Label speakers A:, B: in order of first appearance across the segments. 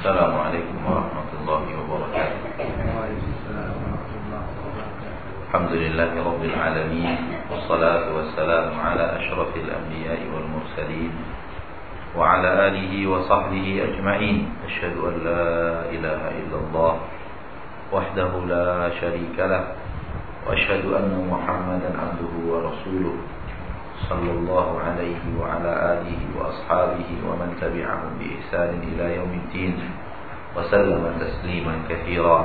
A: السلام عليكم ورحمة الله وبركاته. الحمد لله رب العالمين والصلاة والسلام على أشرف الأنبياء والمرسلين وعلى آله وصحبه أجمعين. أشهد أن لا إله إلا الله وحده لا شريك له وأشهد أن محمدا عبده ورسوله. صلى الله عليه وعلى آله وأصحابه ومن تبعهم بإحسان إلى يوم الدين وسلم تسليما كثيرا.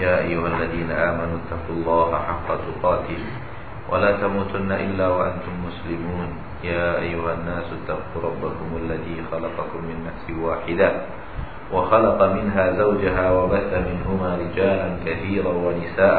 A: يا أيها الذين آمنوا اتقوا الله حق تقاته ولا تموتن إلا وأنتم مسلمون. يا أيها الناس اتقوا ربكم الذي خلقكم من نفس واحدة وخلق منها زوجها وبث منهما رجالا كثيرا ونساء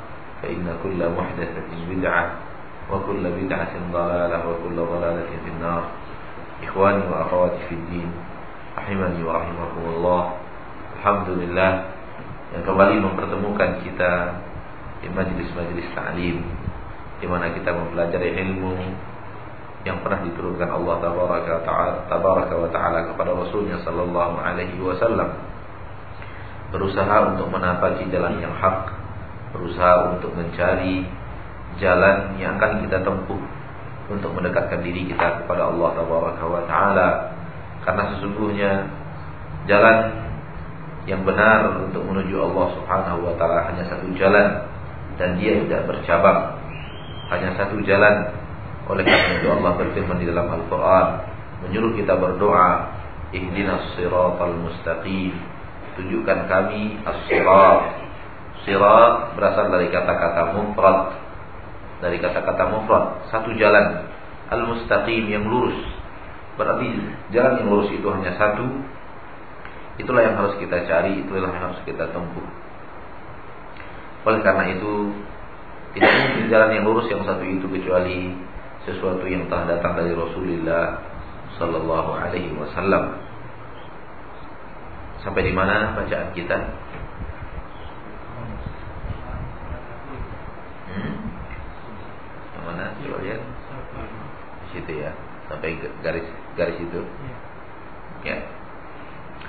A: فإن كل محدثة بدعة وكل بدعة ضلالة وكل ضلالة في النار إخواني وأخواتي في الدين رحمني ورحمكم الله Alhamdulillah yang kembali mempertemukan kita di majlis-majlis ta'lim di mana kita mempelajari ilmu yang pernah diturunkan Allah tabaraka wa ta'ala tabaraka wa ta'ala kepada Rasulnya sallallahu alaihi wasallam berusaha untuk menapaki jalan yang hak berusaha untuk mencari jalan yang akan kita tempuh untuk mendekatkan diri kita kepada Allah tabaraka wa taala. Karena sesungguhnya jalan yang benar untuk menuju Allah Subhanahu wa taala hanya satu jalan dan dia tidak bercabang. Hanya satu jalan. Oleh karena itu Allah berfirman di dalam Al-Qur'an menyuruh kita berdoa ihdinas siratal mustaqim tunjukkan kami as-sirat Sirat berasal dari kata-kata mufrad. Dari kata-kata mufrad, satu jalan al-mustaqim yang lurus. Berarti jalan yang lurus itu hanya satu. Itulah yang harus kita cari, itulah yang harus kita tempuh. Oleh karena itu, tidak mungkin jalan yang lurus yang satu itu kecuali sesuatu yang telah datang dari Rasulullah sallallahu alaihi wasallam. Sampai di mana bacaan kita? Hmm? Yang mana? Coba lihat. Di situ ya. Sampai garis garis itu. Ya.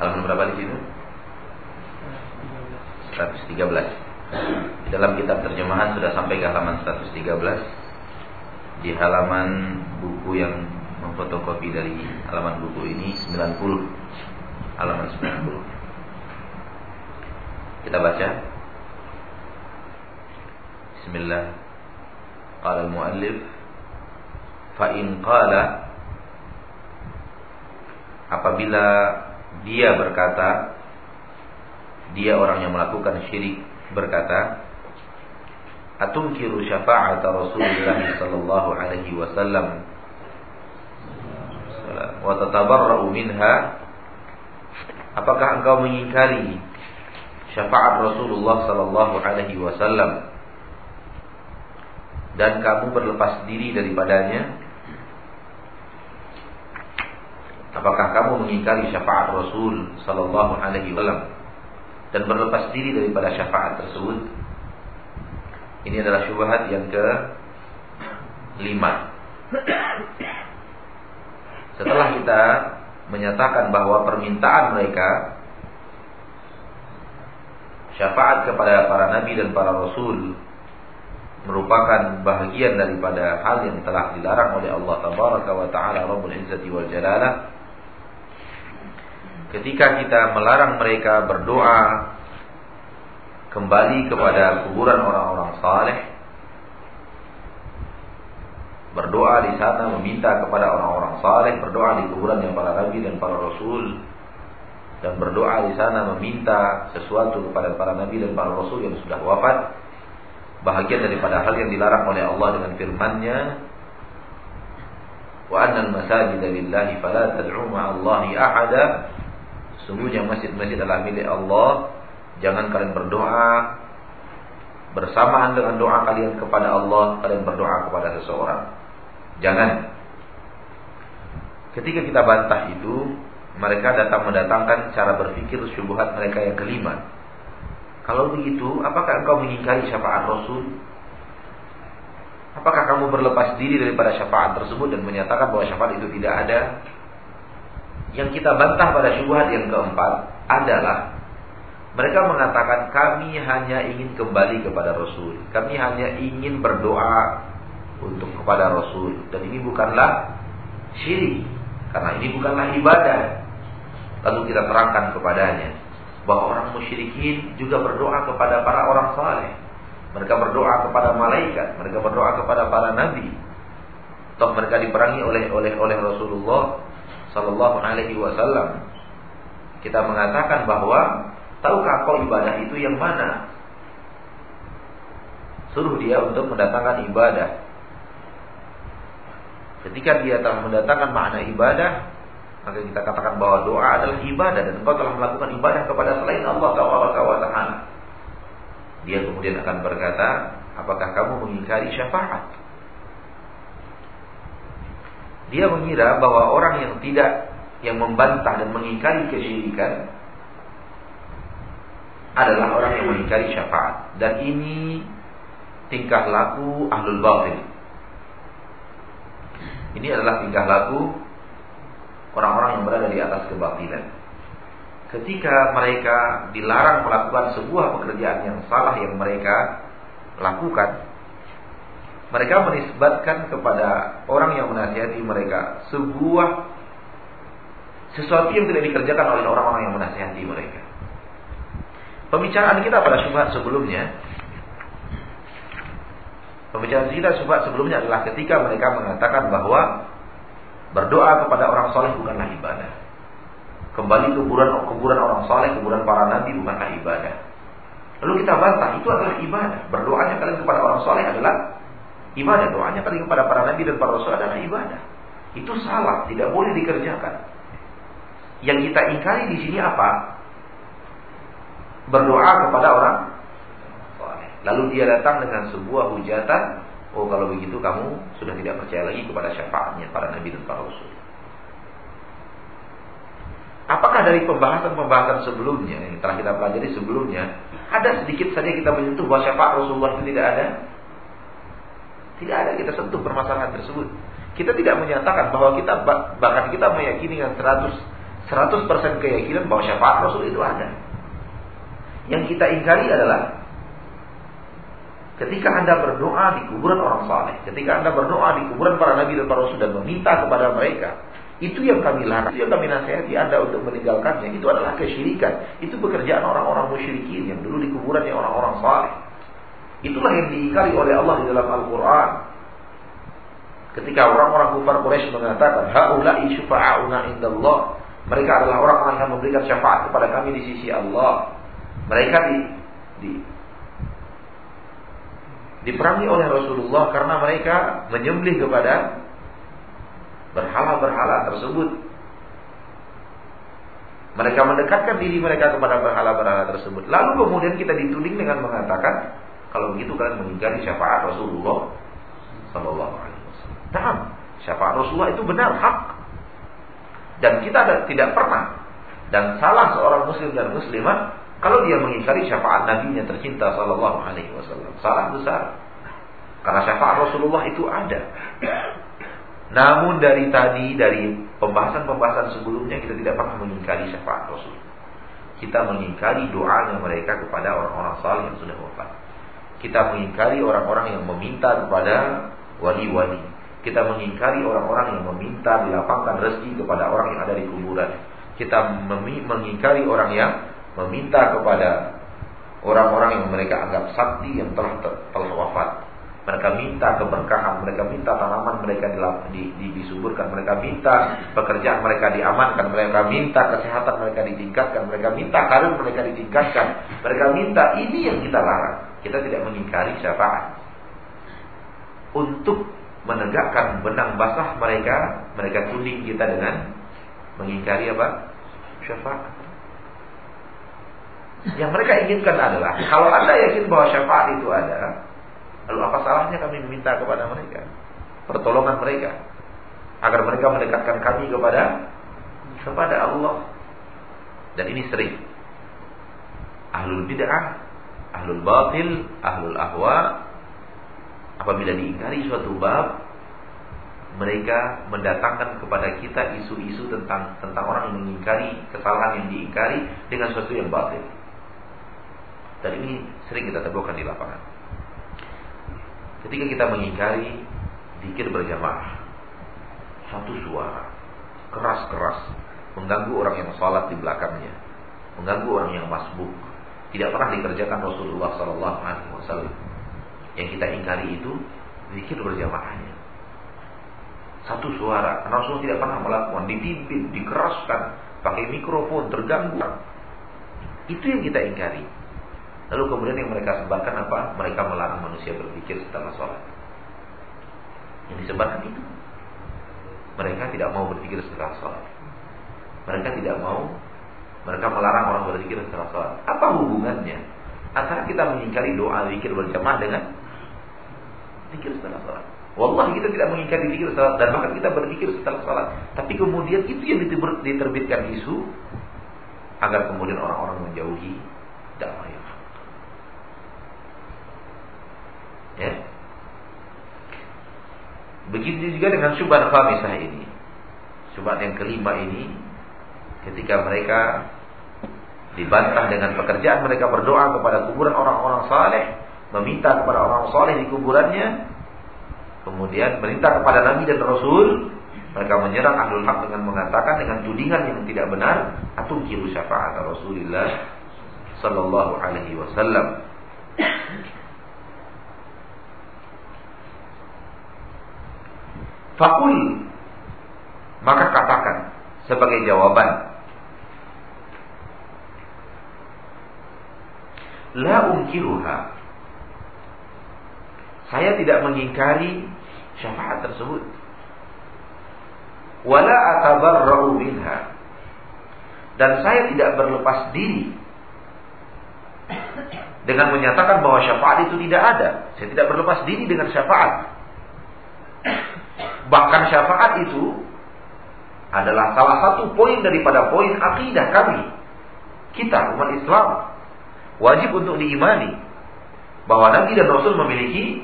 A: Halaman berapa di situ? 113. Dalam kitab terjemahan sudah sampai ke halaman 113. Di halaman buku yang memfotokopi dari halaman buku ini 90. Halaman 90. Kita baca. Bismillah. Al-muallif fa in qala apabila dia berkata dia orang yang melakukan syirik berkata atunkiru syafa'at Rasulullah sallallahu alaihi wasallam? Wa tatabarra'u minha? Apakah engkau mengingkari syafaat Rasulullah sallallahu alaihi wasallam dan kamu berlepas diri daripadanya. Apakah kamu mengingkari syafaat Rasul sallallahu alaihi wasallam? Dan berlepas diri daripada syafaat tersebut? Ini adalah syubhat yang ke lima setelah kita menyatakan bahwa permintaan mereka syafaat kepada para nabi dan para rasul merupakan bahagian daripada hal yang telah dilarang oleh Allah tabaraka wa taala Rabbul Izzati wal Jalalah. Ketika kita melarang mereka berdoa kembali kepada kuburan orang-orang saleh berdoa di sana meminta kepada orang-orang saleh berdoa di kuburan yang para nabi dan para rasul dan berdoa di sana meminta sesuatu kepada para nabi dan para rasul yang sudah wafat bahagian daripada hal yang dilarang oleh Allah dengan firman-Nya wa annal masajida lillahi fala tad'u ma'allahi ahada Sungguhnya masjid-masjid adalah milik Allah. Jangan kalian berdoa bersamaan dengan doa kalian kepada Allah, kalian berdoa kepada seseorang. Jangan. Ketika kita bantah itu, mereka datang mendatangkan cara berpikir syubhat mereka yang kelima. Kalau begitu, apakah engkau mengingkari syafaat Rasul? Apakah kamu berlepas diri daripada syafaat tersebut dan menyatakan bahwa syafaat itu tidak ada? Yang kita bantah pada syubhat yang keempat adalah mereka mengatakan kami hanya ingin kembali kepada Rasul. Kami hanya ingin berdoa untuk kepada Rasul dan ini bukanlah syirik karena ini bukanlah ibadah. Lalu kita terangkan kepadanya bahwa orang musyrikin juga berdoa kepada para orang saleh. Mereka berdoa kepada malaikat, mereka berdoa kepada para nabi. Toh mereka diperangi oleh oleh oleh Rasulullah Sallallahu Alaihi Wasallam. Kita mengatakan bahwa tahukah kau ibadah itu yang mana? Suruh dia untuk mendatangkan ibadah. Ketika dia telah mendatangkan makna ibadah, maka kita katakan bahwa doa adalah ibadah dan engkau telah melakukan ibadah kepada selain Allah Taala. Dia kemudian akan berkata, apakah kamu mengingkari syafaat? Dia mengira bahwa orang yang tidak yang membantah dan mengingkari kesyirikan adalah orang yang mengingkari syafaat dan ini tingkah laku ahlul batil. Ini adalah tingkah laku orang-orang yang berada di atas kebatilan ketika mereka dilarang melakukan sebuah pekerjaan yang salah yang mereka lakukan, mereka menisbatkan kepada orang yang menasihati mereka sebuah sesuatu yang tidak dikerjakan oleh orang-orang yang menasihati mereka. Pembicaraan kita pada syubhat sebelumnya Pembicaraan kita syubhat sebelumnya adalah ketika mereka mengatakan bahwa berdoa kepada orang soleh bukanlah ibadah. Kembali kuburan kuburan orang saleh, kuburan para nabi bukanlah ibadah. Lalu kita bantah, itu adalah ibadah. Berdoanya kalian kepada orang saleh adalah ibadah. Doanya kalian kepada para nabi dan para rasul adalah ibadah. Itu salah, tidak boleh dikerjakan. Yang kita ingkari di sini apa? Berdoa kepada orang saleh. Lalu dia datang dengan sebuah hujatan, oh kalau begitu kamu sudah tidak percaya lagi kepada syafaatnya para nabi dan para rasul. Apakah dari pembahasan-pembahasan sebelumnya yang telah kita pelajari sebelumnya ada sedikit saja kita menyentuh bahwa syafaat Rasulullah itu tidak ada? Tidak ada kita sentuh permasalahan tersebut. Kita tidak menyatakan bahwa kita bahkan kita meyakini dengan 100 100% keyakinan bahwa syafaat Rasul itu ada. Yang kita ingkari adalah ketika Anda berdoa di kuburan orang saleh, ketika Anda berdoa di kuburan para nabi dan para rasul dan meminta kepada mereka itu yang kami larang, itu yang kami nasihati Anda untuk meninggalkannya. Itu adalah kesyirikan. Itu pekerjaan orang-orang musyrikin yang dulu di kuburannya orang-orang saleh. Itulah yang diingkari oleh Allah di dalam Al-Quran. Ketika orang-orang kufar Quraisy mengatakan, Haulai syufa'auna indallah. Mereka adalah orang-orang yang memberikan syafaat kepada kami di sisi Allah. Mereka di, di diperangi oleh Rasulullah karena mereka menyembelih kepada berhala-berhala tersebut. Mereka mendekatkan diri mereka kepada berhala-berhala tersebut. Lalu kemudian kita dituding dengan mengatakan, kalau begitu kalian mengingkari syafaat Rasulullah Sallallahu Alaihi Wasallam. Syafaat Rasulullah itu benar hak. Dan kita tidak pernah dan salah seorang muslim dan muslimah kalau dia mengingkari syafaat nabinya tercinta sallallahu alaihi wasallam. Salah besar. Karena syafaat Rasulullah itu ada. Namun dari tadi, dari pembahasan-pembahasan sebelumnya kita tidak pernah mengingkari syafaat Rasul. Kita mengingkari doanya mereka kepada orang-orang saleh yang sudah wafat. Kita mengingkari orang-orang yang meminta kepada wali-wali. Kita mengingkari orang-orang yang meminta dilapangkan rezeki kepada orang yang ada di kuburan. Kita mengingkari orang yang meminta kepada orang-orang yang mereka anggap sakti yang telah telah wafat. Mereka minta keberkahan, mereka minta tanaman mereka di, di, disuburkan, mereka minta pekerjaan mereka diamankan, mereka minta kesehatan mereka ditingkatkan, mereka minta karir mereka ditingkatkan, mereka minta ini yang kita larang. Kita tidak mengingkari syafaat. Untuk menegakkan benang basah mereka, mereka tuding kita dengan mengingkari apa? Syafaat. Yang mereka inginkan adalah kalau Anda yakin bahwa syafaat itu ada, lalu apa salahnya kami meminta kepada mereka pertolongan mereka agar mereka mendekatkan kami kepada kepada Allah. Dan ini sering ahlul bid'ah, ahlul batil, ahlul ahwa apabila diingkari suatu bab mereka mendatangkan kepada kita isu-isu tentang tentang orang yang mengingkari kesalahan yang diingkari dengan sesuatu yang batil. Dan ini sering kita temukan di lapangan. Ketika kita mengingkari dikir berjamaah, satu suara keras-keras mengganggu orang yang sholat di belakangnya, mengganggu orang yang masbuk, tidak pernah dikerjakan Rasulullah Sallallahu Alaihi Wasallam. Yang kita ingkari itu zikir berjamaahnya. Satu suara, Rasul tidak pernah melakukan, dipimpin, dikeraskan, pakai mikrofon, terganggu. Itu yang kita ingkari. Lalu kemudian yang mereka sebarkan apa? Mereka melarang manusia berpikir setelah sholat. Yang disebarkan itu. Mereka tidak mau berpikir setelah sholat. Mereka tidak mau, mereka melarang orang berpikir setelah sholat. Apa hubungannya? Antara kita mengingkari doa zikir berjamaah dengan zikir setelah sholat. Wallah kita tidak mengingkari zikir setelah dan bahkan kita berzikir setelah sholat. Tapi kemudian itu yang diterbitkan isu agar kemudian orang-orang menjauhi dakwah yang Ya. Begitu juga dengan syubhat khamisah ini. Syubhat yang kelima ini ketika mereka dibantah dengan pekerjaan mereka berdoa kepada kuburan orang-orang saleh, meminta kepada orang saleh di kuburannya, kemudian meminta kepada Nabi dan Rasul, mereka menyerang ahlul haq dengan mengatakan dengan tudingan yang tidak benar, atau kiru syafaat Rasulullah sallallahu alaihi wasallam. Fakul maka katakan sebagai jawaban. La unkiruha Saya tidak mengingkari syafaat tersebut. Wala atabarra'u minha. Dan saya tidak berlepas diri Dengan menyatakan bahwa syafaat itu tidak ada. Saya tidak berlepas diri dengan syafaat Bahkan syafaat itu adalah salah satu poin daripada poin akidah kami. Kita umat Islam wajib untuk diimani bahwa Nabi dan Rasul memiliki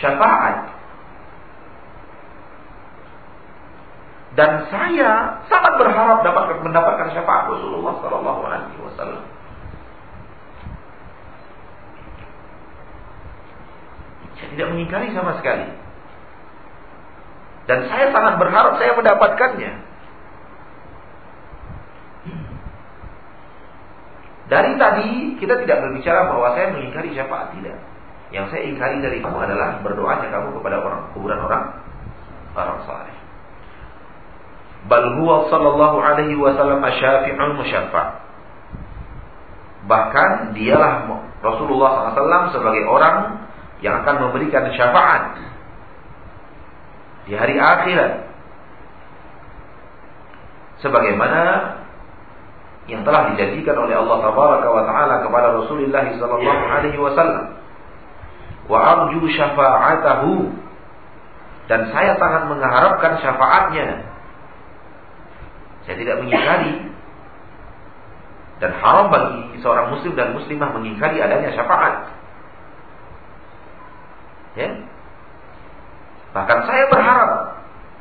A: syafaat. Dan saya sangat berharap dapat mendapatkan syafaat Rasulullah Sallallahu Alaihi Wasallam. Saya tidak mengingkari sama sekali. Dan saya sangat berharap saya mendapatkannya. Dari tadi kita tidak berbicara bahwa saya mengingkari syafaat tidak. Yang saya ingkari dari kamu adalah berdoanya kamu kepada orang kuburan orang orang saleh. Bal huwa sallallahu alaihi wasallam asyafi'ul musyaffa'. Bahkan dialah Rasulullah SAW sebagai orang yang akan memberikan syafaat di hari akhirat. Sebagaimana yang telah dijadikan oleh Allah tabaraka wa taala kepada Rasulullah sallallahu alaihi wasallam. Wa arju syafa'atahu dan saya sangat mengharapkan syafaatnya. Saya tidak mengingkari dan haram bagi seorang muslim dan muslimah mengingkari adanya syafaat. Ya, Bahkan saya berharap,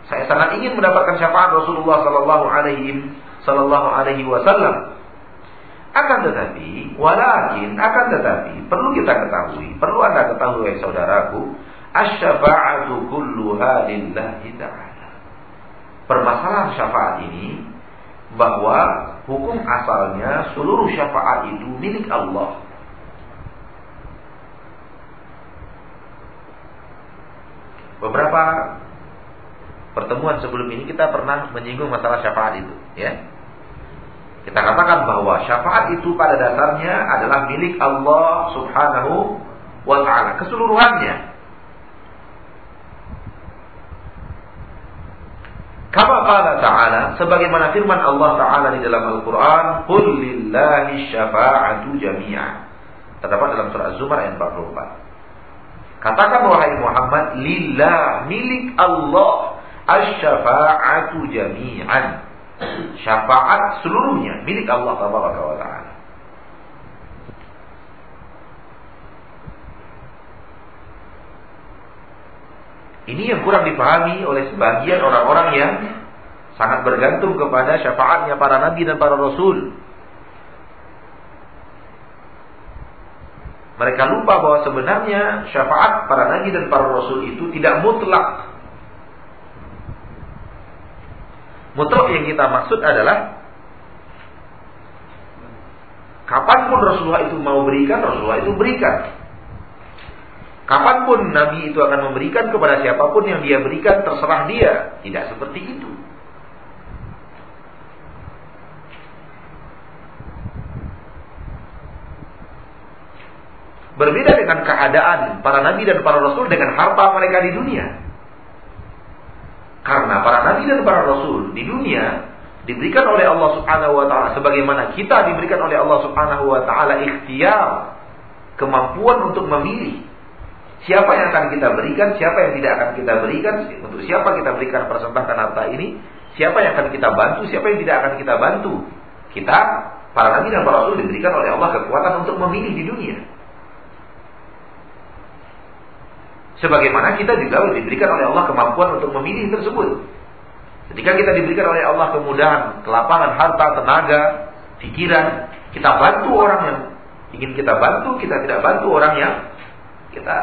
A: saya sangat ingin mendapatkan syafaat Rasulullah Sallallahu Alaihi Sallallahu Alaihi Wasallam. Akan tetapi, walakin akan tetapi perlu kita ketahui, perlu anda ketahui saudaraku, asyafa'atu kulluha lillahi ta'ala. Permasalahan syafaat ini bahwa hukum asalnya seluruh syafaat itu milik Allah. Beberapa pertemuan sebelum ini kita pernah menyinggung masalah syafaat itu, ya. Kita katakan bahwa syafaat itu pada dasarnya adalah milik Allah Subhanahu wa taala keseluruhannya. Kama qala ta'ala sebagaimana firman Allah taala di dalam Al-Qur'an, "Qul lillahi syafa'atu jami'an." Terdapat dalam surah Az-Zumar ayat 44. Katakan wahai Muhammad, lillah milik Allah asy-syafa'atu jami'an. Syafaat seluruhnya milik Allah tabaraka wa taala. Ini yang kurang dipahami oleh sebagian orang-orang yang sangat bergantung kepada syafaatnya para nabi dan para rasul. Mereka lupa bahwa sebenarnya syafaat para nabi dan para rasul itu tidak mutlak. Mutlak yang kita maksud adalah kapan pun Rasulullah itu mau berikan, Rasulullah itu berikan. Kapan pun Nabi itu akan memberikan kepada siapa pun yang dia berikan, terserah dia. Tidak seperti itu. Berbeda dengan keadaan para nabi dan para rasul dengan harta mereka di dunia. Karena para nabi dan para rasul di dunia diberikan oleh Allah Subhanahu wa taala sebagaimana kita diberikan oleh Allah Subhanahu wa taala ikhtiar, kemampuan untuk memilih siapa yang akan kita berikan, siapa yang tidak akan kita berikan, untuk siapa kita berikan persembahkan harta ini, siapa yang akan kita bantu, siapa yang tidak akan kita bantu. Kita para nabi dan para rasul diberikan oleh Allah kekuatan untuk memilih di dunia. Sebagaimana kita juga diberikan oleh Allah kemampuan untuk memilih tersebut. Ketika kita diberikan oleh Allah kemudahan, kelapangan, harta, tenaga, pikiran, kita bantu orang yang ingin kita bantu, kita tidak bantu orang yang kita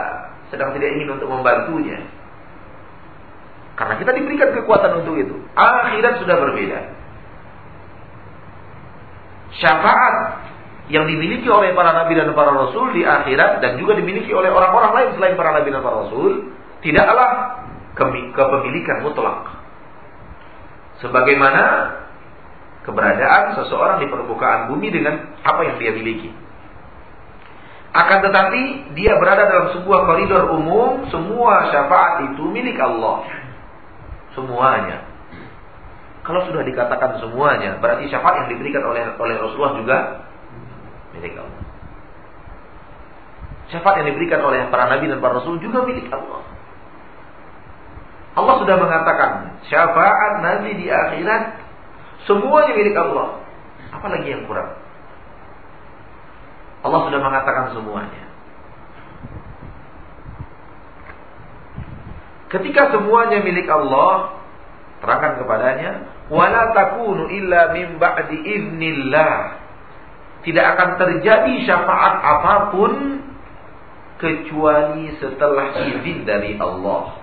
A: sedang tidak ingin untuk membantunya. Karena kita diberikan kekuatan untuk itu. Akhirat sudah berbeda. Syafaat yang dimiliki oleh para nabi dan para rasul di akhirat dan juga dimiliki oleh orang-orang lain selain para nabi dan para rasul tidaklah kepemilikan mutlak. Sebagaimana keberadaan seseorang di permukaan bumi dengan apa yang dia miliki. Akan tetapi dia berada dalam sebuah koridor umum, semua syafaat itu milik Allah. Semuanya. Kalau sudah dikatakan semuanya, berarti syafaat yang diberikan oleh oleh Rasulullah juga milik Allah. Syafaat yang diberikan oleh para nabi dan para rasul juga milik Allah. Allah sudah mengatakan syafaat nanti di akhirat semuanya milik Allah. Apalagi yang kurang? Allah sudah mengatakan semuanya. Ketika semuanya milik Allah, terangkan kepadanya, wala takunu illa min ba'di tidak akan terjadi syafaat apa pun kecuali setelah izin dari Allah.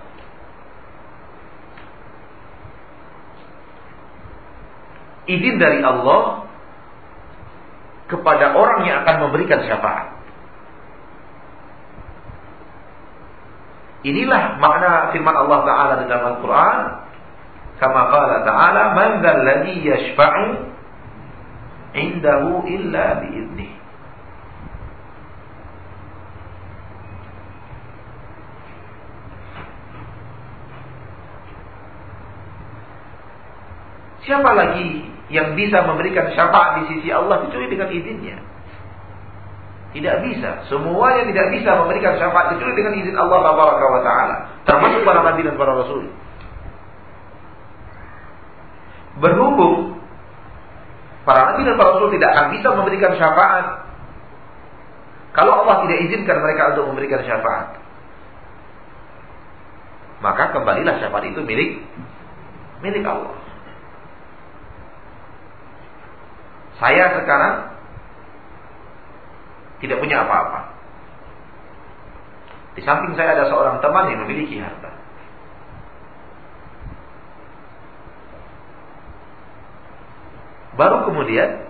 A: Izin dari Allah kepada orang yang akan memberikan syafaat. Inilah makna firman Allah Ta'ala dalam Al-Quran. Kama qala Ta'ala, Man yashfa'u indahu illa biidnih. Siapa lagi yang bisa memberikan syafaat di sisi Allah kecuali dengan izinnya? Tidak bisa. Semuanya tidak bisa memberikan syafaat kecuali dengan izin Allah Taala. Termasuk para nabi dan para rasul. Berhubung Para nabi dan para rasul tidak akan bisa memberikan syafaat kalau Allah tidak izinkan mereka untuk memberikan syafaat. Maka kembalilah syafaat itu milik milik Allah. Saya sekarang tidak punya apa-apa. Di samping saya ada seorang teman yang memiliki harta. Baru kemudian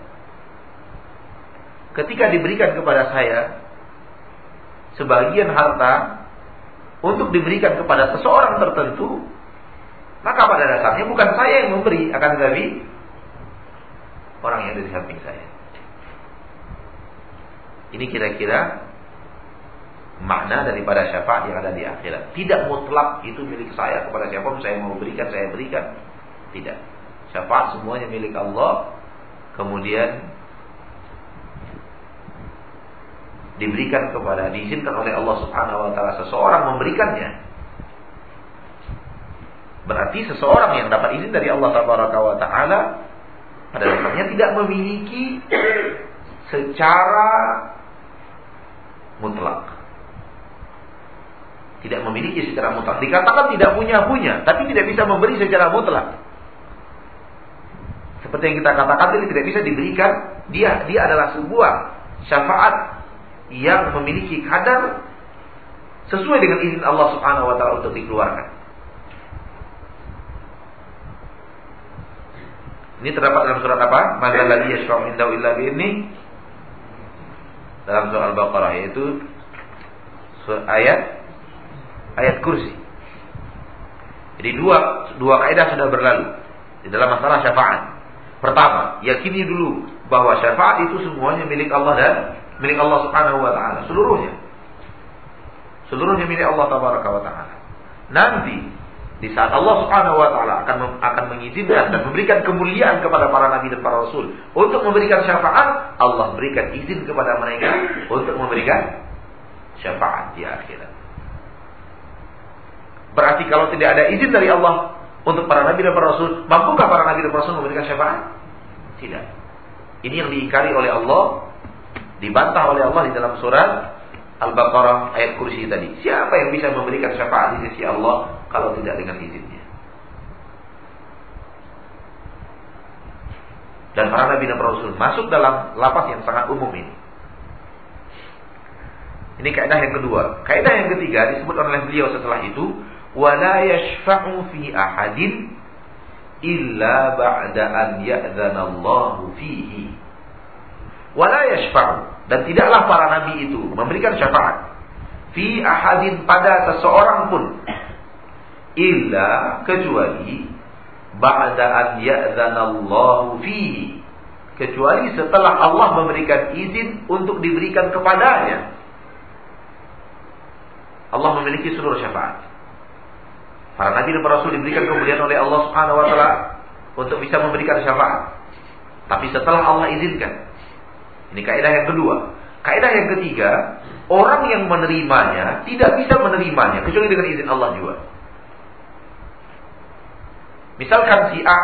A: ketika diberikan kepada saya sebagian harta untuk diberikan kepada seseorang tertentu, maka pada dasarnya bukan saya yang memberi, akan tetapi orang yang ada di samping saya. Ini kira-kira makna daripada syafaat yang ada di akhirat. Tidak mutlak itu milik saya kepada siapa saya mau berikan, saya berikan. Tidak. Syafaat semuanya milik Allah. Kemudian diberikan kepada diizinkan oleh Allah Subhanahu wa taala seseorang memberikannya. Berarti seseorang yang dapat izin dari Allah taala pada dasarnya tidak memiliki secara mutlak. Tidak memiliki secara mutlak. Dikatakan tidak punya punya, tapi tidak bisa memberi secara mutlak. Seperti yang kita katakan tadi tidak bisa diberikan. Dia dia adalah sebuah syafaat yang memiliki kadar sesuai dengan izin Allah Subhanahu wa taala untuk dikeluarkan. Ini terdapat dalam surat apa? Maka lagi yashfa'u indahu illa ini dalam surah Al-Baqarah yaitu surat ayat ayat kursi. Jadi dua dua kaidah sudah berlalu di dalam masalah syafaat. Pertama, yakini dulu bahwa syafaat itu semuanya milik Allah dan milik Allah Subhanahu wa taala, seluruhnya. Seluruhnya milik Allah tabaraka wa taala. Nanti di saat Allah Subhanahu wa taala akan akan mengizinkan dan memberikan kemuliaan kepada para nabi dan para rasul untuk memberikan syafaat, Allah berikan izin kepada mereka untuk memberikan syafaat di akhirat. Berarti kalau tidak ada izin dari Allah untuk para nabi dan para rasul, mampukah para nabi dan para rasul memberikan syafaat? Tidak. Ini yang diingkari oleh Allah, dibantah oleh Allah di dalam surat Al-Baqarah ayat kursi tadi. Siapa yang bisa memberikan syafaat di sisi Allah kalau tidak dengan izinnya? Dan para nabi dan para rasul masuk dalam lapas yang sangat umum ini. Ini kaidah yang kedua. Kaidah yang ketiga disebut oleh beliau setelah itu wala yashfa'u fi ahadin illa ba'da an ya'zana Allah fihi. Wala yashfa'u dan tidaklah para nabi itu memberikan syafaat fi ahadin pada seseorang pun illa kecuali ba'da an ya'zana Allah fihi. Kecuali setelah Allah memberikan izin untuk diberikan kepadanya. Allah memiliki seluruh syafaat. Para nabi dan para rasul diberikan kemudian oleh Allah Subhanahu wa taala untuk bisa memberikan syafaat. Tapi setelah Allah izinkan. Ini kaidah yang kedua. Kaidah yang ketiga, orang yang menerimanya tidak bisa menerimanya kecuali dengan izin Allah juga. Misalkan si A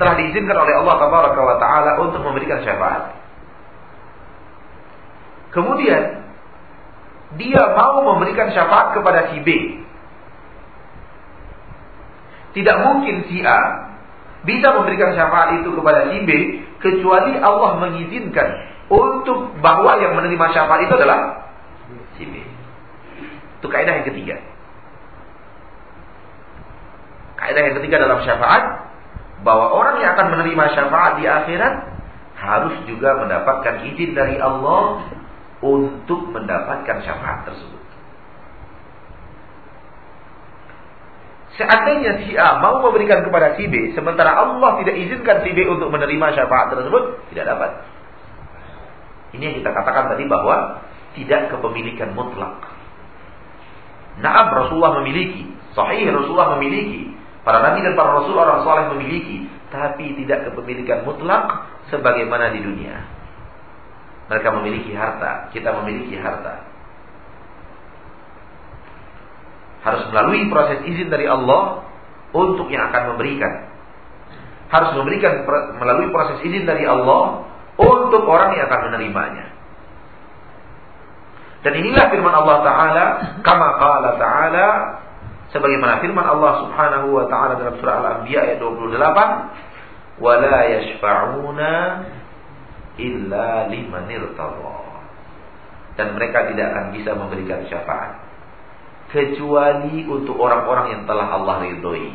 A: telah diizinkan oleh Allah wa taala untuk memberikan syafaat. Kemudian dia mau memberikan syafaat kepada si B tidak mungkin si A bisa memberikan syafaat itu kepada si B kecuali Allah mengizinkan untuk bahwa yang menerima syafaat itu adalah si B. Itu kaidah yang ketiga. Kaidah yang ketiga dalam syafaat bahwa orang yang akan menerima syafaat di akhirat harus juga mendapatkan izin dari Allah untuk mendapatkan syafaat tersebut. Seandainya si A mau memberikan kepada si B, sementara Allah tidak izinkan si B untuk menerima syafaat tersebut, tidak dapat. Ini yang kita katakan tadi bahwa tidak kepemilikan mutlak. Naam Rasulullah memiliki, sahih Rasulullah memiliki, para nabi dan para rasul orang soleh memiliki, tapi tidak kepemilikan mutlak sebagaimana di dunia. Mereka memiliki harta, kita memiliki harta. Harus melalui proses izin dari Allah untuk yang akan memberikan. Harus memberikan melalui proses izin dari Allah untuk orang yang akan menerimanya. Dan inilah firman Allah Ta'ala Kama qala Ta'ala Sebagaimana firman Allah Subhanahu Wa Ta'ala dalam surah Al-Anbiya ayat 28 Wala yashfa'una illa liman Dan mereka tidak akan bisa memberikan syafaat kecuali untuk orang-orang yang telah Allah ridhoi.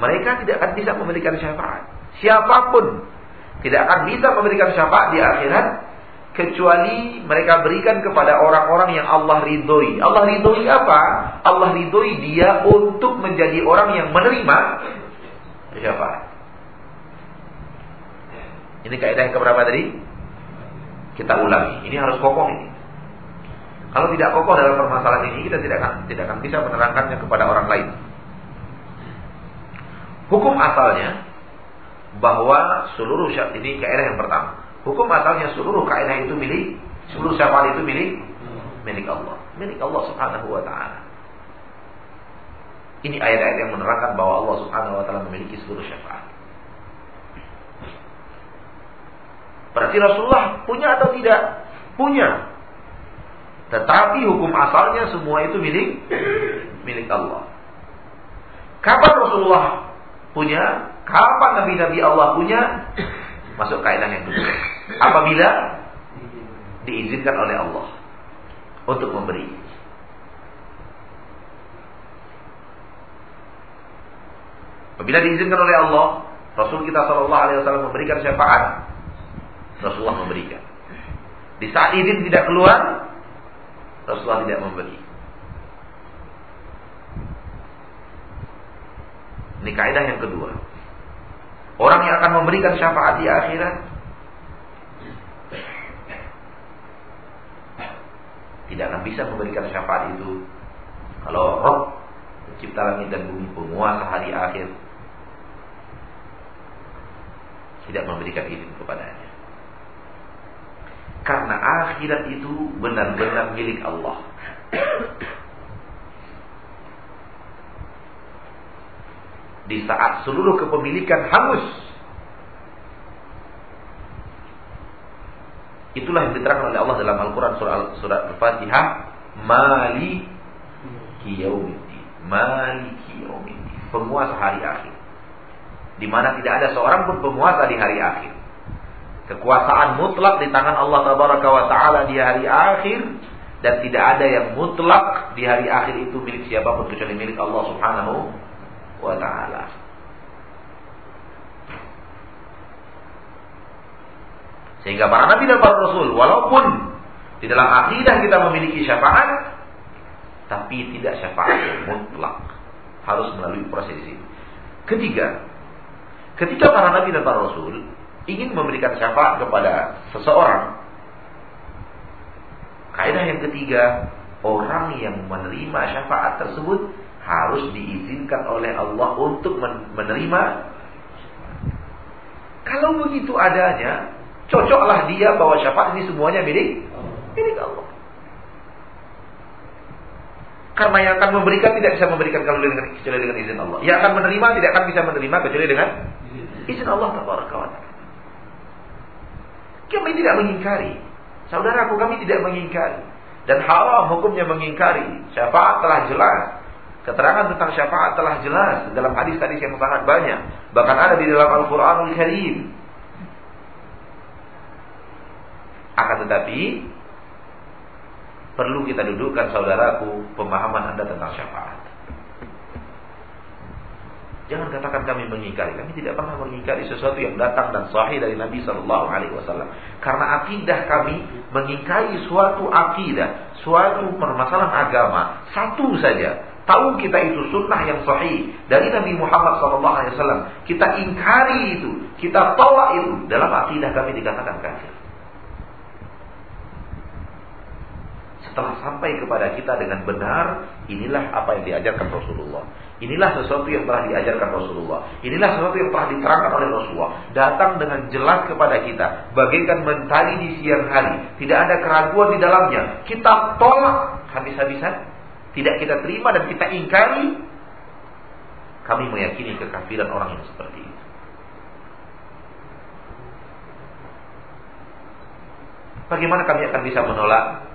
A: Mereka tidak akan bisa memberikan syafaat. Siapa pun tidak akan bisa memberikan syafaat di akhirat kecuali mereka berikan kepada orang-orang yang Allah ridhoi. Allah ridhoi apa? Allah ridhoi dia untuk menjadi orang yang menerima syafaat. Ini kaidah yang keberapa tadi? Kita ulangi. Ini harus kokoh ini. Kalau tidak kokoh dalam permasalahan ini, kita tidak akan tidak akan bisa menerangkannya kepada orang lain. Hukum asalnya bahwa seluruh syafaat ini kaidah yang pertama. Hukum asalnya seluruh kaidah itu milik seluruh syafaat itu milik milik Allah, milik Allah Subhanahu wa taala. Ini ayat-ayat yang menerangkan bahwa Allah Subhanahu wa taala memiliki seluruh syafaat. Berarti Rasulullah punya atau tidak? Punya. Tetapi hukum asalnya semua itu milik milik Allah. Kapan Rasulullah punya? Kapan Nabi-Nabi Allah punya? Masuk kaidah yang kedua. Apabila diizinkan oleh Allah untuk memberi. Apabila diizinkan oleh Allah, Rasul kita Shallallahu Alaihi Wasallam memberikan syafaat, Rasulullah memberikan. Di saat izin tidak keluar, Rasulullah tidak memberi. Ini kaidah yang kedua. Orang yang akan memberikan syafaat di akhirat tidak akan bisa memberikan syafaat itu kalau roh pencipta langit dan bumi penguasa hari akhir tidak memberikan izin kepadanya. Karena akhirat itu benar-benar milik Allah. Di saat seluruh kepemilikan hangus. Itulah yang diterangkan oleh Allah dalam Al-Quran surah, surah Al-Fatihah. Mali kiyaumiddin. Mali kiyaumiddin. Penguasa hari akhir. Di mana tidak ada seorang pun penguasa di hari akhir. Kekuasaan mutlak di tangan Allah Tabaraka wa taala di hari akhir dan tidak ada yang mutlak di hari akhir itu milik siapa pun kecuali milik Allah Subhanahu wa taala. Sehingga para nabi dan para rasul walaupun di dalam akidah kita memiliki syafaat tapi tidak syafaat mutlak harus melalui proses ini. Ketiga, ketika para nabi dan para rasul ingin memberikan syafaat kepada seseorang, kaidah yang ketiga, orang yang menerima syafaat tersebut harus diizinkan oleh Allah untuk menerima. Kalau begitu adanya, cocoklah dia bahwa syafaat ini semuanya milik milik Allah. Karena yang akan memberikan tidak bisa memberikan kalau dengan kecuali dengan izin Allah. Yang akan menerima tidak akan bisa menerima kecuali dengan izin Allah taala. Kami tidak mengingkari. Saudaraku kami tidak mengingkari. Dan haram hukumnya mengingkari. Syafaat telah jelas. Keterangan tentang syafaat telah jelas dalam hadis-hadis yang sangat banyak. Bahkan ada di dalam Al-Quranul Karim. Akan tetapi perlu kita dudukkan saudaraku pemahaman Anda tentang syafaat. Jangan katakan kami mengingkari. Kami tidak pernah mengingkari sesuatu yang datang dan sahih dari Nabi Shallallahu Alaihi Wasallam. Karena akidah kami mengingkari suatu akidah, suatu permasalahan agama satu saja. Tahu kita itu sunnah yang sahih dari Nabi Muhammad Shallallahu Alaihi Wasallam. Kita ingkari itu, kita tolak itu dalam akidah kami dikatakan kafir. Setelah sampai kepada kita dengan benar, inilah apa yang diajarkan Rasulullah. Inilah sesuatu yang telah diajarkan Rasulullah. Inilah sesuatu yang telah diterangkan oleh Rasulullah. Datang dengan jelas kepada kita. Bagaikan mentari di siang hari. Tidak ada keraguan di dalamnya. Kita tolak habis-habisan. Tidak kita terima dan kita ingkari. Kami meyakini kekafiran orang yang seperti itu. Bagaimana kami akan bisa menolak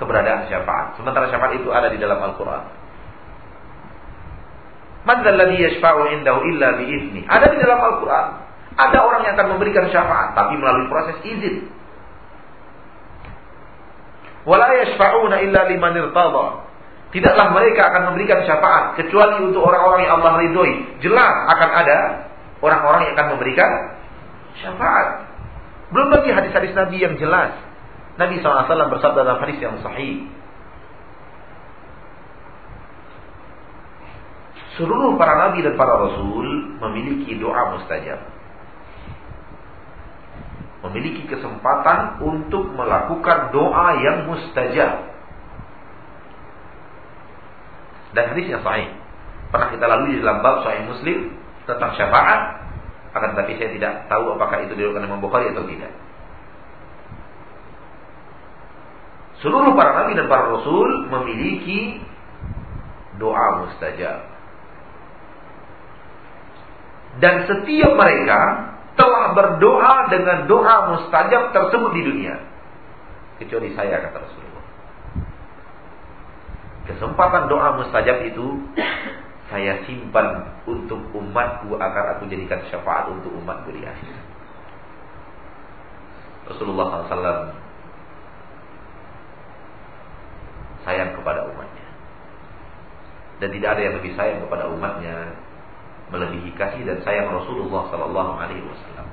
A: keberadaan syafaat? Sementara syafaat itu ada di dalam Al-Quran. Man dzalladzi yashfa'u indahu illa biizni. Ada di dalam Al-Qur'an. Ada orang yang akan memberikan syafaat tapi melalui proses izin. Wala yashfa'una illa liman irtada. Tidaklah mereka akan memberikan syafaat kecuali untuk orang-orang yang Allah ridhoi. Jelas akan ada orang-orang yang akan memberikan syafaat. Belum lagi hadis-hadis Nabi yang jelas. Nabi SAW bersabda dalam hadis yang sahih. Seluruh para nabi dan para rasul memiliki doa mustajab. Memiliki kesempatan untuk melakukan doa yang mustajab. Dan hadis yang sahih. Pernah kita lalui dalam bab sahih Muslim tentang syafaat, akan tetapi saya tidak tahu apakah itu diriwayatkan Imam Bukhari atau tidak. Seluruh para nabi dan para rasul memiliki doa mustajab. Dan setiap mereka telah berdoa dengan doa mustajab tersebut di dunia. Kecuali saya kata Rasulullah. Kesempatan doa mustajab itu saya simpan untuk umatku agar aku jadikan syafaat untuk umatku di akhir. Rasulullah SAW sayang kepada umatnya. Dan tidak ada yang lebih sayang kepada umatnya melebihi kasih dan sayang Rasulullah Sallallahu Alaihi Wasallam.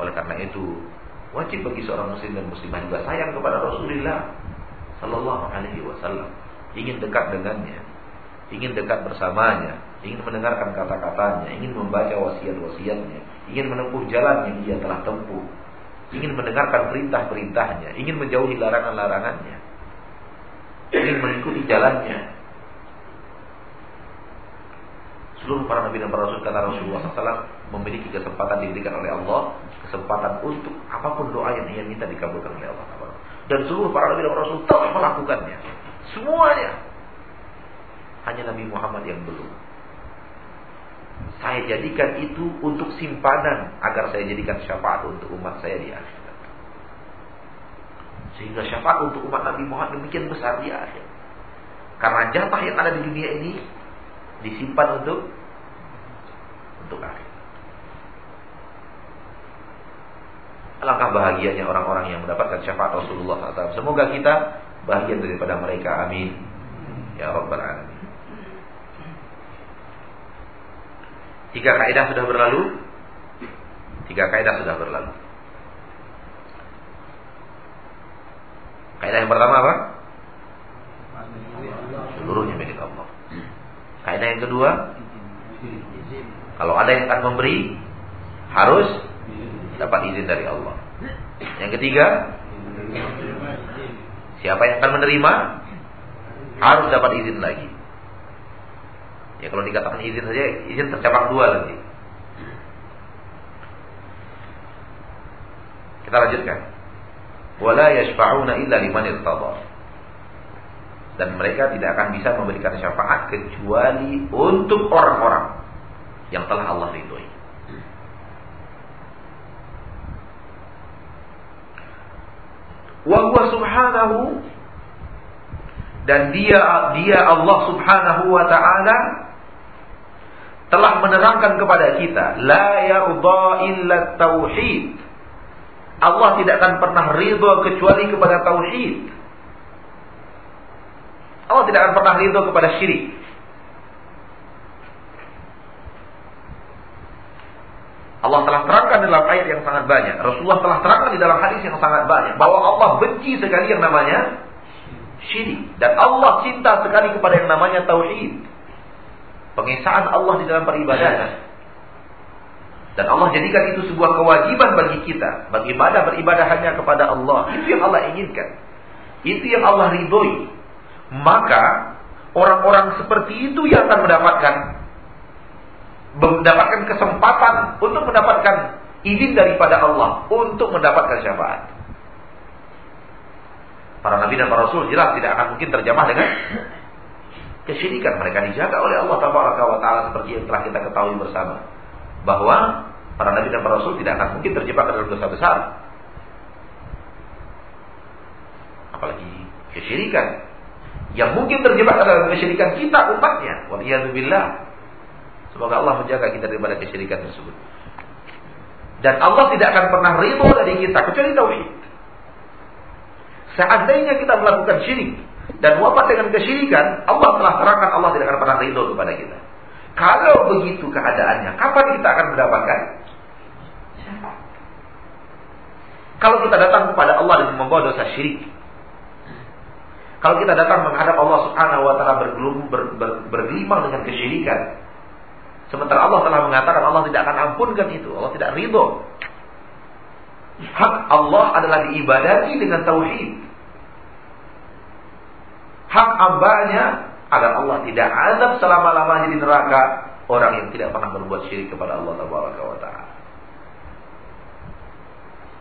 A: Oleh karena itu wajib bagi seorang muslim dan muslimah juga sayang kepada Rasulullah Sallallahu Alaihi Wasallam, ingin dekat dengannya, ingin dekat bersamanya, ingin mendengarkan kata-katanya, ingin membaca wasiat-wasiatnya, ingin menempuh jalan yang dia telah tempuh, ingin mendengarkan perintah-perintahnya, ingin menjauhi larangan-larangannya, ingin mengikuti jalannya. Seluruh para nabi dan para rasul kata Rasulullah SAW memiliki kesempatan diberikan oleh Allah, kesempatan untuk apa pun doa yang ia minta dikabulkan oleh Allah. Dan seluruh para nabi dan para rasul telah melakukannya. Semuanya. Hanya Nabi Muhammad yang belum. Saya jadikan itu untuk simpanan agar saya jadikan syafaat untuk umat saya di akhirat. Sehingga syafaat untuk umat Nabi Muhammad demikian besar di akhir. Karena jatah yang ada di dunia ini disimpan untuk untuk akhir. Alangkah bahagianya orang-orang yang mendapatkan syafaat Rasulullah SAW. Semoga kita bahagia daripada mereka. Amin. Ya Rabbal Alamin. Tiga kaidah sudah berlalu. Tiga kaidah sudah berlalu. Kaidah yang pertama apa? Seluruhnya milik Allah. Kaidah yang kedua, kalau ada yang akan memberi, harus dapat izin dari Allah. Yang ketiga, siapa yang akan menerima, harus dapat izin lagi. Ya kalau dikatakan izin saja, izin tercapak dua lagi. Kita lanjutkan. Wala yashfa'una illa liman irtada. Dan mereka tidak akan bisa memberikan syafaat kecuali untuk orang-orang yang telah Allah ridhoi. Wa huwa subhanahu dan dia dia Allah Subhanahu wa taala telah menerangkan kepada kita la yarda illa tauhid. Allah tidak akan pernah ridho kecuali kepada tauhid. Allah tidak akan pernah ridho kepada syirik. Allah telah terangkan dalam ayat yang sangat banyak. Rasulullah telah terangkan di dalam hadis yang sangat banyak bahwa Allah benci sekali yang namanya syirik dan Allah cinta sekali kepada yang namanya tauhid. Pengesaan Allah di dalam peribadahan. Dan Allah jadikan itu sebuah kewajiban bagi kita. Beribadah, beribadah hanya kepada Allah. Itu yang Allah inginkan. Itu yang Allah ridhoi. Maka orang-orang seperti itu yang akan mendapatkan mendapatkan kesempatan untuk mendapatkan izin daripada Allah untuk mendapatkan syafaat. Para nabi dan para rasul jelas tidak akan mungkin terjemah dengan kesyirikan mereka dijaga oleh Allah taala seperti yang telah kita ketahui bersama. Bahwa para nabi dan para rasul tidak akan mungkin terjebak dalam dosa besar. Apalagi kesyirikan. Yang mungkin terjebak dalam kesyirikan kita umatnya. Waliyadzubillah semoga Allah menjaga kita daripada kesyirikan tersebut. Dan Allah tidak akan pernah ridho dari kita kecuali tauhid. Seandainya kita melakukan syirik dan wafat dengan kesyirikan, Allah telah terangkan Allah tidak akan pernah ridho kepada kita. Kalau begitu keadaannya, kapan kita akan mendapatkan? Kalau kita datang kepada Allah dan membawa dosa syirik. Kalau kita datang menghadap Allah Subhanahu wa taala bergelum ber, ber, dengan kesyirikan. Sementara Allah telah mengatakan Allah tidak akan ampunkan itu, Allah tidak ridho. Hak Allah adalah diibadati dengan tauhid hak hambanya agar Allah tidak azab selama-lamanya di neraka orang yang tidak pernah berbuat syirik kepada Allah Taala.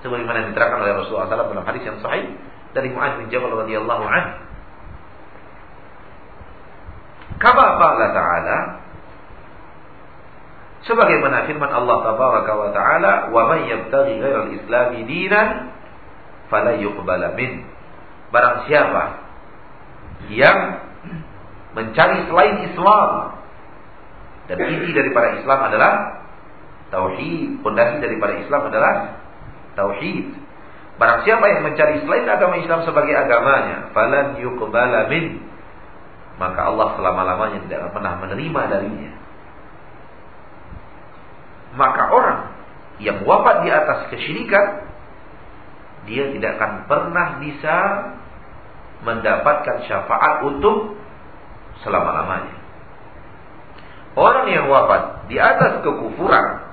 A: Sebagaimana diterangkan oleh Rasulullah SAW dalam hadis yang sahih dari Mu'adz bin Jabal radhiyallahu anhu. Kama qala ta'ala sebagaimana firman Allah tabaraka wa taala wa man yabtaghi ghairal islami dinan fala yuqbala min barang siapa yang mencari selain Islam. Dan inti daripada Islam adalah tauhid. Pondasi daripada Islam adalah tauhid. Barang siapa yang mencari selain agama Islam sebagai agamanya falan yuqbala min maka Allah selama-lamanya tidak pernah menerima darinya. Maka orang yang wafat di atas kesyirikan dia tidak akan pernah bisa mendapatkan syafaat untuk selama-lamanya. Orang yang wafat di atas kekufuran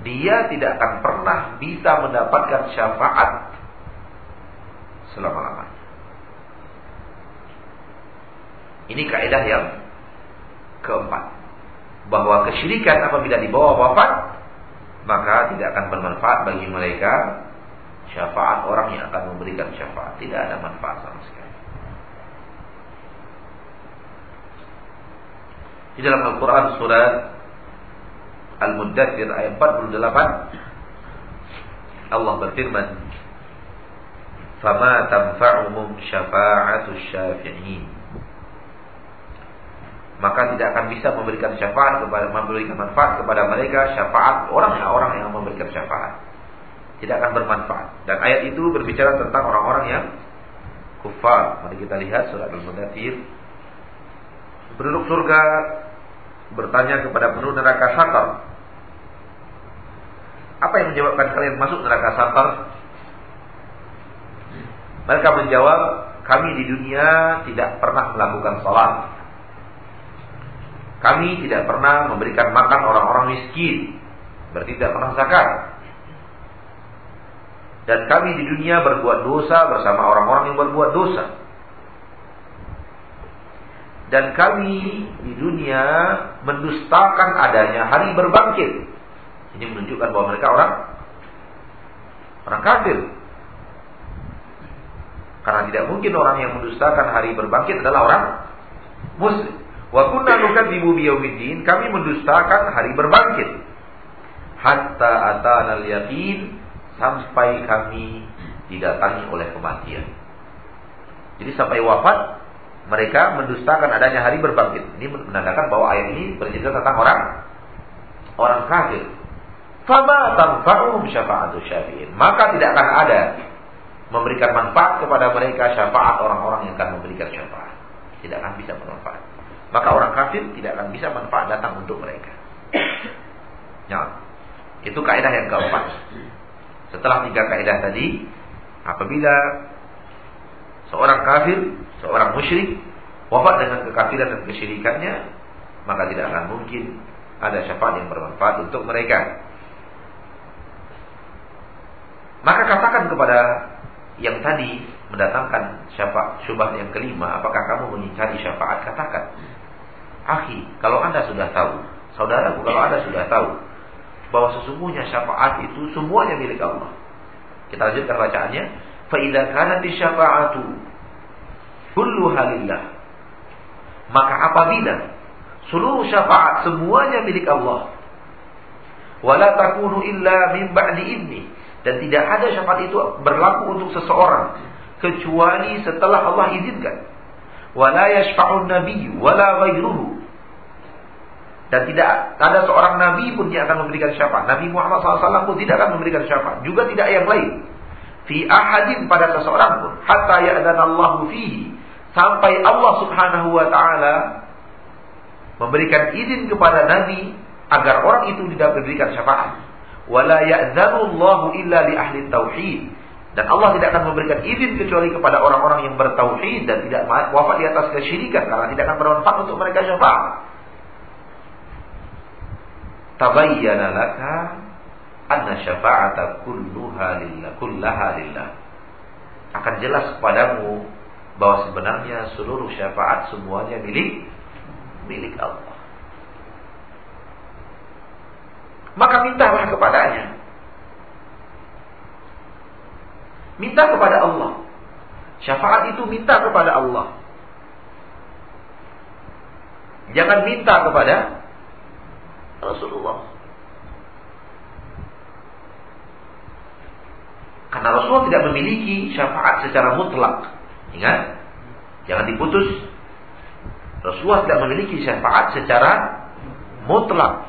A: dia tidak akan pernah bisa mendapatkan syafaat selama-lamanya. Ini kaidah yang keempat bahwa kesyirikan apabila dibawa wafat maka tidak akan bermanfaat bagi mereka syafaat orang yang akan memberikan syafaat tidak ada manfaat sama sekali di dalam Al-Quran surat Al-Muddathir ayat 48 Allah berfirman فَمَا تَنْفَعُهُمْ شَفَاعَةُ الشَّافِعِينَ maka tidak akan bisa memberikan syafaat kepada memberikan manfaat kepada mereka syafaat orang yang orang yang memberikan syafaat tidak akan bermanfaat. Dan ayat itu berbicara tentang orang-orang yang kufar. Mari kita lihat surat al-mudathir penduduk surga bertanya kepada penduduk neraka sakar apa yang menyebabkan kalian masuk neraka sakar mereka menjawab kami di dunia tidak pernah melakukan salat. Kami tidak pernah memberikan makan orang-orang miskin. Berarti tidak pernah zakat. Dan kami di dunia berbuat dosa bersama orang-orang yang berbuat dosa. Dan kami di dunia mendustakan adanya hari berbangkit. Ini menunjukkan bahwa mereka orang orang kafir. Karena tidak mungkin orang yang mendustakan hari berbangkit adalah orang muslim. Wa kunna nukadzibu biyaumiddin, kami mendustakan hari berbangkit. Hatta atana al-yaqin sampai kami didatangi oleh kematian. Jadi sampai wafat mereka mendustakan adanya hari berbangkit. Ini menandakan bahwa ayat ini bercerita tentang orang orang kafir. Fama tanfa'uhum syafa'atu syafi'in. Maka tidak akan ada memberikan manfaat kepada mereka syafaat orang-orang yang akan memberikan syafaat. Tidak akan bisa bermanfaat maka orang kafir tidak akan bisa manfaat datang untuk mereka. Ya. Itu kaidah yang keempat. Setelah tiga kaidah tadi, apabila seorang kafir, seorang musyrik wafat dengan kekafiran dan kesyirikannya, maka tidak akan mungkin ada syafaat yang bermanfaat untuk mereka. Maka katakan kepada yang tadi mendatangkan syafaat syubhat yang kelima, apakah kamu mengingkari syafaat? Katakan, Akhi, kalau anda sudah tahu, saudaraku kalau anda sudah tahu bahwa sesungguhnya syafaat itu semuanya milik Allah. Kita lanjutkan bacaannya. Faidah karena syafa'atu kullu halillah. Maka apabila seluruh syafaat semuanya milik Allah, wala takunu illa min ba'di idni dan tidak ada syafaat itu berlaku untuk seseorang kecuali setelah Allah izinkan wala yashfa'un nabi wala ghairuhu dan tidak ada seorang nabi pun yang akan memberikan syafaat. Nabi Muhammad SAW pun tidak akan memberikan syafaat. Juga tidak yang lain. Fi ahadin pada seseorang pun. Hatta ya'danallahu fihi. Sampai Allah subhanahu wa ta'ala memberikan izin kepada Nabi agar orang itu tidak memberikan syafaat. Wala ya'dhanullahu illa li ahli tauhid. Dan Allah tidak akan memberikan izin kecuali kepada orang-orang yang bertauhid dan tidak wafat di atas kesyirikan karena tidak akan bermanfaat untuk mereka syafaat. Tabayyana laka anna syafa'ata kulluha lillah, kullaha lillah. Akan jelas kepadamu bahwa sebenarnya seluruh syafaat semuanya milik milik Allah. Maka mintalah kepadanya. Minta kepada Allah. Syafaat itu minta kepada Allah. Jangan minta kepada Rasulullah. Karena Rasulullah tidak memiliki syafaat secara mutlak. Ingat, jangan diputus. Rasulullah tidak memiliki syafaat secara mutlak.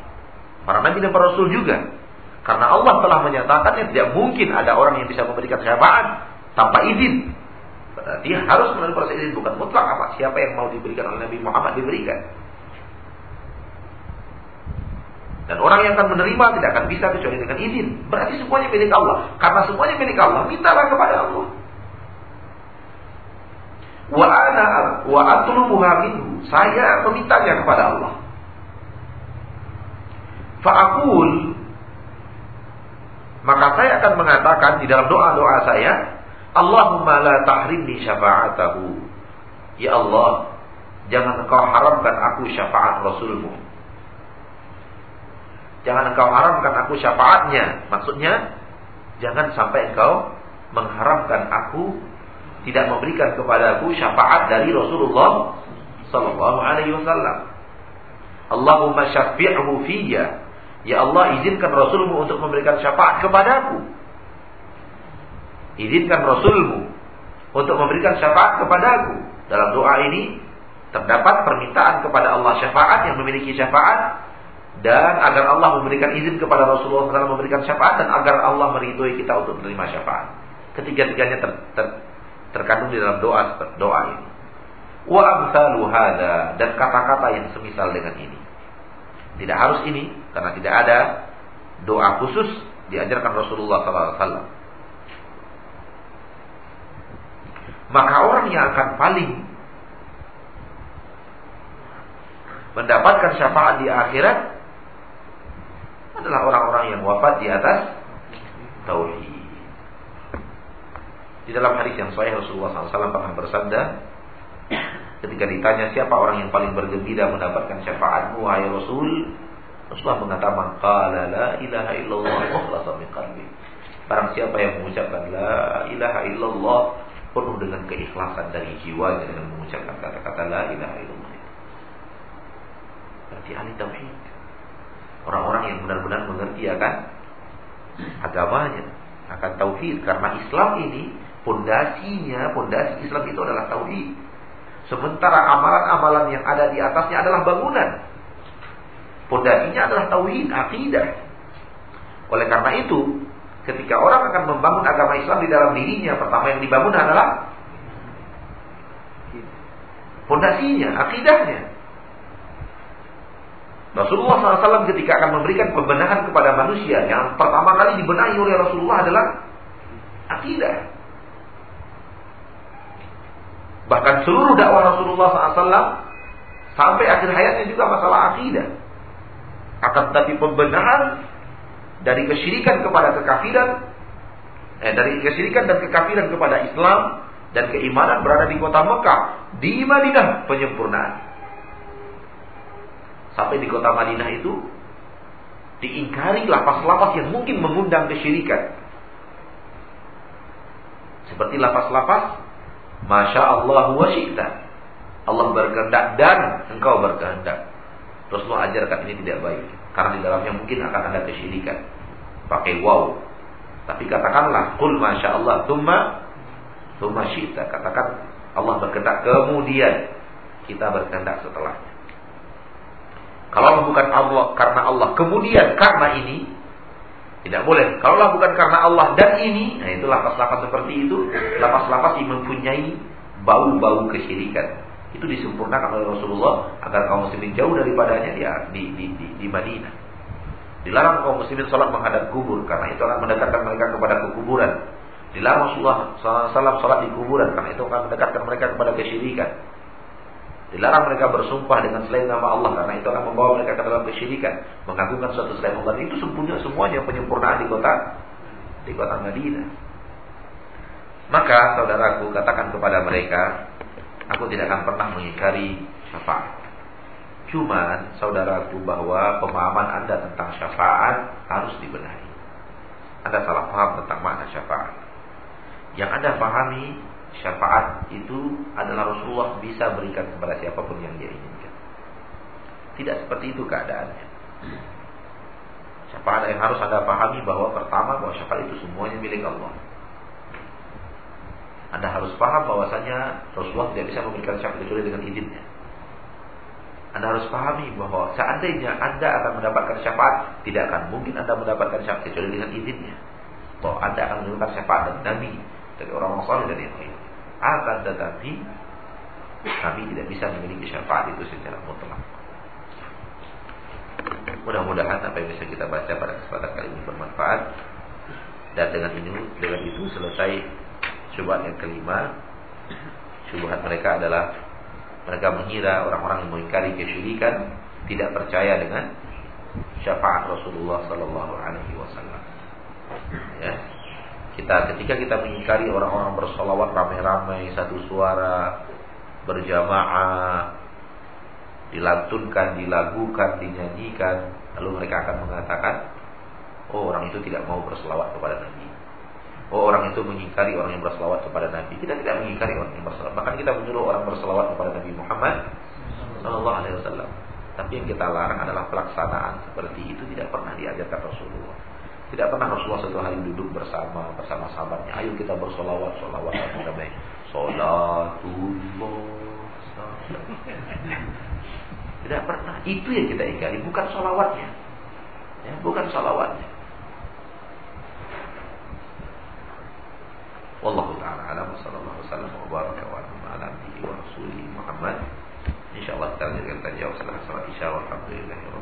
A: Para nabi dan para rasul juga. Karena Allah telah menyatakannya tidak mungkin ada orang yang bisa memberikan syafaat tanpa izin. Berarti harus melalui proses izin bukan mutlak apa siapa yang mau diberikan oleh Nabi Muhammad diberikan. Dan orang yang akan menerima tidak akan bisa kecuali dengan izin. Berarti semuanya milik Allah. Karena semuanya milik Allah, mintalah kepada Allah. Wa ana wa atlubuha minhu. Saya memintanya kepada Allah. Fa'akul maka saya akan mengatakan di dalam doa-doa saya, Allahumma la tahrimni syafa'atahu. Ya Allah, jangan engkau haramkan aku syafaat Rasulmu. Jangan engkau haramkan aku syafaatnya. Maksudnya, jangan sampai engkau mengharamkan aku tidak memberikan kepada aku syafaat dari Rasulullah sallallahu alaihi wasallam. Allahumma syafi'hu fiyya. Ya Allah, izinkan Rasulmu untuk memberikan syafaat kepadaku. Izinkan Rasulmu untuk memberikan syafaat kepadaku. Dalam doa ini terdapat permintaan kepada Allah syafaat yang memiliki syafaat dan agar Allah memberikan izin kepada Rasulullah SAW memberikan syafaat dan agar Allah meridhoi kita untuk menerima syafaat. Ketiga-tiganya ter, ter, terkandung di dalam doa doa ini. Wa amsalu hada dan kata-kata yang semisal dengan ini. Tidak harus ini karena tidak ada doa khusus diajarkan Rasulullah SAW. Maka orang yang akan paling mendapatkan syafaat di akhirat adalah orang-orang yang wafat di atas tauhid. Di dalam hadis yang sahih Rasulullah SAW pernah bersabda, ketika ditanya siapa orang yang paling bergembira mendapatkan syafaatmu wahai Rasul, Rasulullah mengatakan qala la ilaha illallah mukhlasan min qalbi. Barang siapa yang mengucapkan la ilaha illallah penuh dengan keikhlasan dari jiwanya dengan mengucapkan kata-kata la ilaha illallah. Berarti ahli tauhid. Orang-orang yang benar-benar mengerti akan agamanya, akan tauhid. Karena Islam ini pondasinya, pondasi Islam itu adalah tauhid. Sementara amalan-amalan yang ada di atasnya adalah bangunan. Pondasinya adalah tauhid, akidah. Oleh karena itu, ketika orang akan membangun agama Islam di dalam dirinya, pertama yang dibangun adalah pondasinya, akidahnya. Rasulullah SAW ketika akan memberikan pembenahan kepada manusia yang pertama kali dibenahi oleh Rasulullah adalah akidah. Bahkan seluruh dakwah Rasulullah SAW sampai akhir hayatnya juga masalah akidah. Akan tetapi pembenahan dari kesyirikan kepada kekafiran, eh, dari kesyirikan dan kekafiran kepada Islam dan keimanan berada di kota Mekah, di Madinah penyempurnaan. Sampai di kota Madinah itu diingkari lapas-lapas yang mungkin mengundang kesyirikan. Seperti lapas-lapas Masya Allah wa syi'ta. Allah berkehendak dan engkau berkehendak. Rasulullah ajarkan ini tidak baik. Karena di dalamnya mungkin akan ada kesyirikan. Pakai wow. Tapi katakanlah, Qul Masya Allah, Tumma, Tumma syi'ta. Katakan Allah berkehendak kemudian kita berkehendak setelahnya. Kalau bukan Allah karena Allah, kemudian karena ini tidak boleh. Kalau bukan karena Allah dan ini, nah itu lapas-lapas seperti itu, lapas-lapas yang mempunyai bau-bau kesyirikan. Itu disempurnakan oleh Rasulullah agar kaum muslimin jauh daripadanya di, di, di, di Madinah. Dilarang kaum muslimin sholat menghadap kubur karena itu akan mendekatkan mereka kepada kekuburan. Dilarang Rasulullah SAW sholat di kuburan karena itu akan mendekatkan mereka kepada kesyirikan. Dilarang mereka bersumpah dengan selain nama Allah karena itu akan membawa mereka ke dalam kesyirikan, mengagungkan suatu selain Allah. Itu semuanya semuanya penyempurnaan di kota di kota Madinah. Maka saudaraku katakan kepada mereka, aku tidak akan pernah mengingkari syafaat. Cuman saudaraku bahwa pemahaman Anda tentang syafaat harus dibenahi. Anda salah paham tentang makna syafaat. Yang Anda pahami syafaat itu adalah Rasulullah bisa berikan kepada siapa pun yang dia inginkan. Tidak seperti itu keadaannya. Syafaat yang harus Anda pahami bahwa pertama bahwa syafaat itu semuanya milik Allah. Anda harus paham bahwasanya Rasulullah tidak bisa memberikan syafaat kecuali dengan izinnya. Anda harus pahami bahwa seandainya Anda akan mendapatkan syafaat, tidak akan mungkin Anda mendapatkan syafaat kecuali dengan izinnya. Bahwa Anda akan mendapatkan syafaat dari Nabi, dari orang-orang saleh dan yang lain. Akan tetapi Nabi tidak bisa memiliki syafaat itu secara mutlak. Mudah-mudahan apa yang bisa kita baca pada kesempatan kali ini bermanfaat. Dan dengan ini, dengan itu selesai syubhat yang kelima. Syubhat mereka adalah mereka mengira orang-orang yang mengingkari kesyirikan tidak percaya dengan syafaat Rasulullah Sallallahu Alaihi Wasallam. Ya. Kita ketika kita mengingkari orang-orang bersolawat ramai-ramai satu suara berjamaah dilantunkan, dilagukan, dinyanyikan, lalu mereka akan mengatakan, oh orang itu tidak mau berselawat kepada Nabi. Oh orang itu mengingkari orang yang berselawat kepada Nabi. Kita tidak mengingkari orang yang berselawat. Bahkan kita menyuruh orang berselawat kepada Nabi Muhammad Sallallahu Alaihi Wasallam. Tapi yang kita larang adalah pelaksanaan seperti itu tidak pernah diajarkan Rasulullah. Tidak pernah Rasulullah satu hari duduk bersama bersama sahabatnya. Ayo kita bersolawat, solawat kita baik. Solatullah. Tidak pernah. Itu yang kita ingkari, bukan solawatnya. Ya, bukan solawatnya. Wallahu taala alam sallallahu wasallam wa baraka wa ala nabihi wa rasulih Muhammad. Insyaallah kita lanjutkan jawab setelah salat Isya alamin.